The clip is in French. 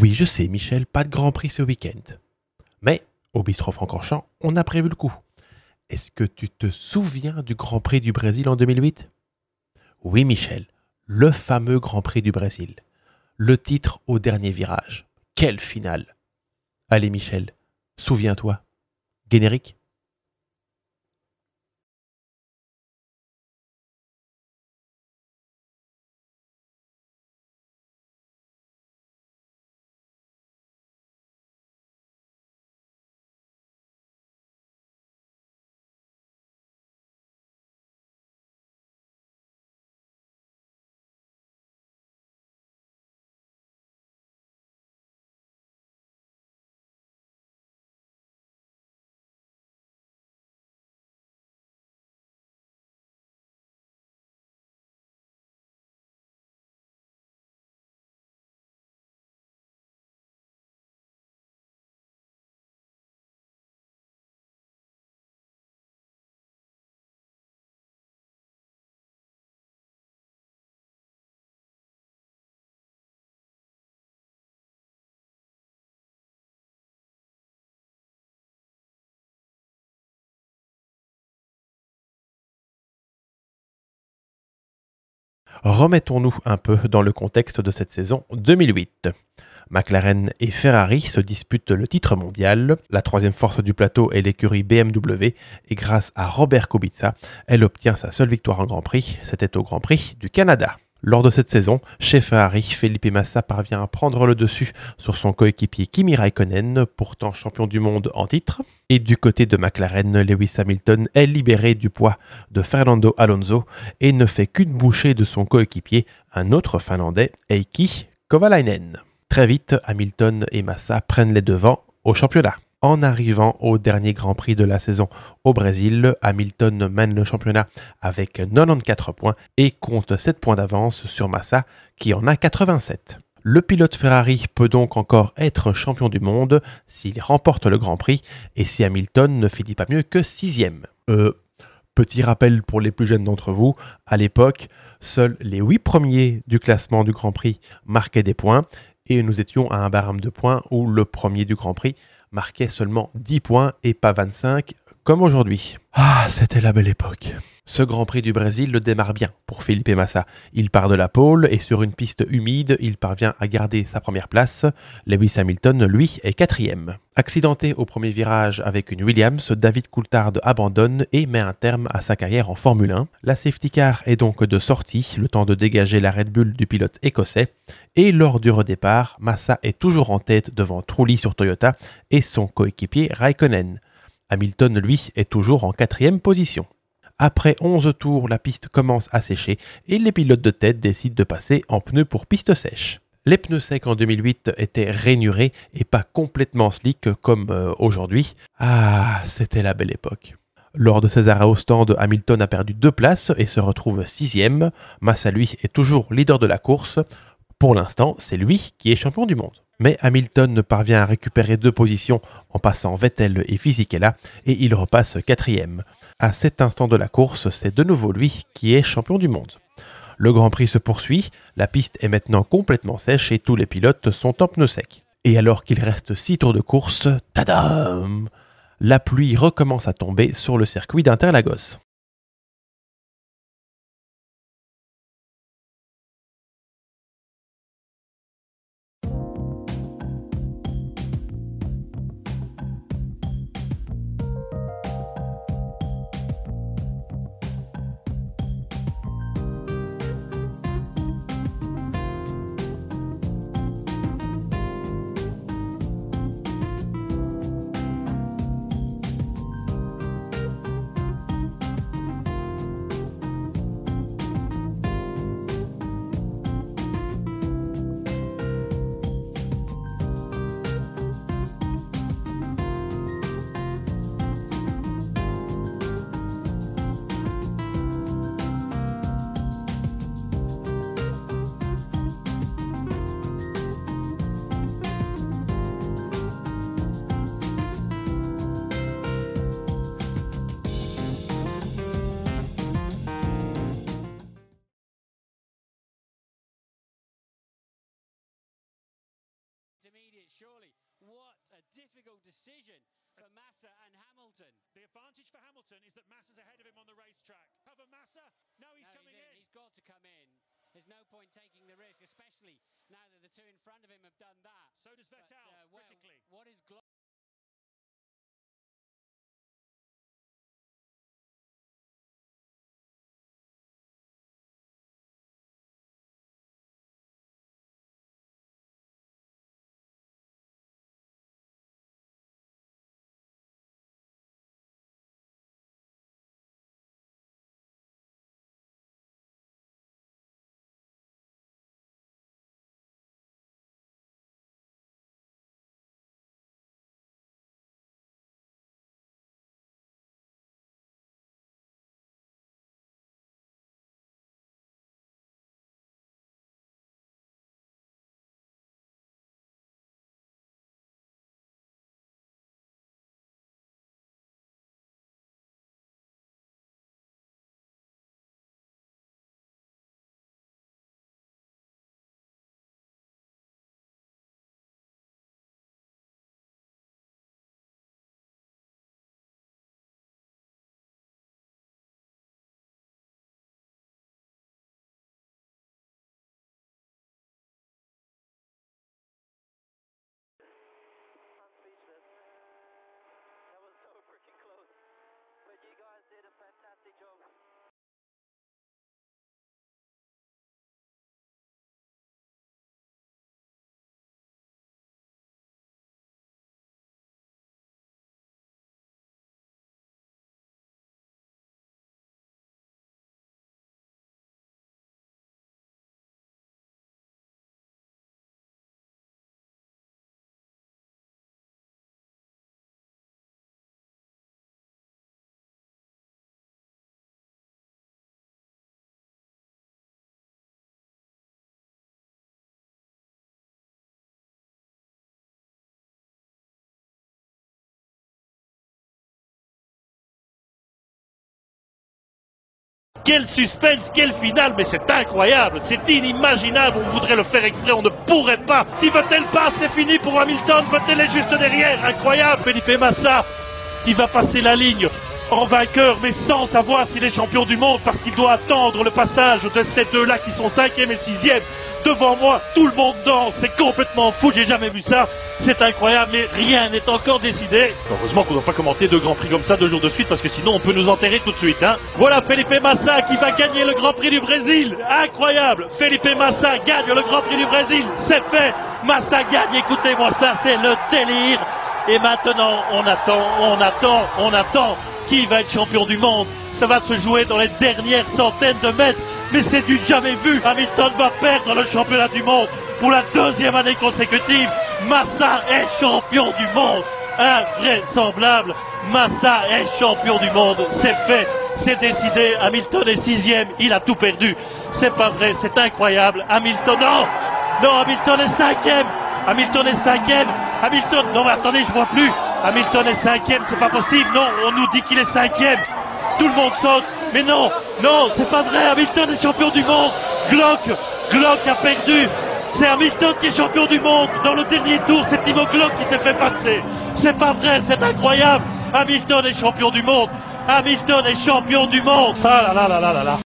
Oui, je sais, Michel, pas de Grand Prix ce week-end. Mais, au bistrot Francorchamps, on a prévu le coup. Est-ce que tu te souviens du Grand Prix du Brésil en 2008 Oui, Michel, le fameux Grand Prix du Brésil. Le titre au dernier virage. Quelle finale Allez, Michel, souviens-toi. Générique? Remettons-nous un peu dans le contexte de cette saison 2008. McLaren et Ferrari se disputent le titre mondial. La troisième force du plateau est l'écurie BMW et grâce à Robert Kubica, elle obtient sa seule victoire en Grand Prix. C'était au Grand Prix du Canada. Lors de cette saison, chez Ferrari, Felipe Massa parvient à prendre le dessus sur son coéquipier Kimi Raikkonen, pourtant champion du monde en titre. Et du côté de McLaren, Lewis Hamilton est libéré du poids de Fernando Alonso et ne fait qu'une bouchée de son coéquipier, un autre Finlandais, Eiki Kovalainen. Très vite, Hamilton et Massa prennent les devants au championnat. En arrivant au dernier Grand Prix de la saison au Brésil, Hamilton mène le championnat avec 94 points et compte 7 points d'avance sur Massa qui en a 87. Le pilote Ferrari peut donc encore être champion du monde s'il remporte le Grand Prix et si Hamilton ne finit pas mieux que sixième. Euh, petit rappel pour les plus jeunes d'entre vous, à l'époque, seuls les 8 premiers du classement du Grand Prix marquaient des points et nous étions à un barème de points où le premier du Grand Prix marquait seulement 10 points et pas 25 comme aujourd'hui. Ah, c'était la belle époque. Ce Grand Prix du Brésil le démarre bien pour Felipe Massa. Il part de la pole et sur une piste humide, il parvient à garder sa première place. Lewis Hamilton, lui, est quatrième. Accidenté au premier virage avec une Williams, David Coulthard abandonne et met un terme à sa carrière en Formule 1. La safety car est donc de sortie, le temps de dégager la Red Bull du pilote écossais. Et lors du redépart, Massa est toujours en tête devant Trulli sur Toyota et son coéquipier Raikkonen. Hamilton, lui, est toujours en quatrième position. Après 11 tours, la piste commence à sécher et les pilotes de tête décident de passer en pneus pour piste sèche. Les pneus secs en 2008 étaient rainurés et pas complètement slick comme euh, aujourd'hui. Ah, c'était la belle époque. Lors de ces arrêts au stand, Hamilton a perdu deux places et se retrouve sixième. Massa, lui, est toujours leader de la course. Pour l'instant, c'est lui qui est champion du monde. Mais Hamilton ne parvient à récupérer deux positions en passant Vettel et Fisichella et il repasse quatrième. À cet instant de la course, c'est de nouveau lui qui est champion du monde. Le Grand Prix se poursuit, la piste est maintenant complètement sèche et tous les pilotes sont en pneus secs. Et alors qu'il reste six tours de course, tadam La pluie recommence à tomber sur le circuit d'Interlagos. It surely. What a difficult decision for Massa and Hamilton. The advantage for Hamilton is that Massa's ahead of him on the racetrack. Cover Massa. No, he's No, coming he's in. He's got to come in. There's no point taking the risk, especially now that the two in front of him have done that. So does But, Vettel, uh, well, critically. what is Quel suspense, quel final, mais c'est incroyable, c'est inimaginable, on voudrait le faire exprès, on ne pourrait pas. Si Vettel passe, c'est fini pour Hamilton, Vettel est juste derrière, incroyable. Felipe Massa qui va passer la ligne en vainqueur, mais sans savoir s'il est champion du monde, parce qu'il doit attendre le passage de ces deux-là qui sont cinquième et sixième. Devant moi, tout le monde danse, c'est complètement fou, j'ai jamais vu ça. C'est incroyable, mais rien n'est encore décidé. Heureusement qu'on ne doit pas commenter deux grands prix comme ça deux jours de suite, parce que sinon on peut nous enterrer tout de suite. Hein. Voilà Felipe Massa qui va gagner le Grand Prix du Brésil. Incroyable. Felipe Massa gagne le Grand Prix du Brésil. C'est fait. Massa gagne. Écoutez-moi ça, c'est le délire. Et maintenant, on attend, on attend, on attend. Qui va être champion du monde? Ça va se jouer dans les dernières centaines de mètres. Mais c'est du jamais vu. Hamilton va perdre le championnat du monde pour la deuxième année consécutive. Massa est champion du monde. Invraisemblable. Massa est champion du monde. C'est fait. C'est décidé. Hamilton est sixième. Il a tout perdu. C'est pas vrai. C'est incroyable. Hamilton, non. Non, Hamilton est cinquième. Hamilton est cinquième. Hamilton, non mais attendez, je vois plus. Hamilton est cinquième, c'est pas possible. Non, on nous dit qu'il est cinquième. Tout le monde saute. Mais non, non, c'est pas vrai. Hamilton est champion du monde. Glock, Glock a perdu. C'est Hamilton qui est champion du monde. Dans le dernier tour, c'est Timo Glock qui s'est fait passer. C'est pas vrai, c'est incroyable. Hamilton est champion du monde. Hamilton est champion du monde. Ah là là là là là.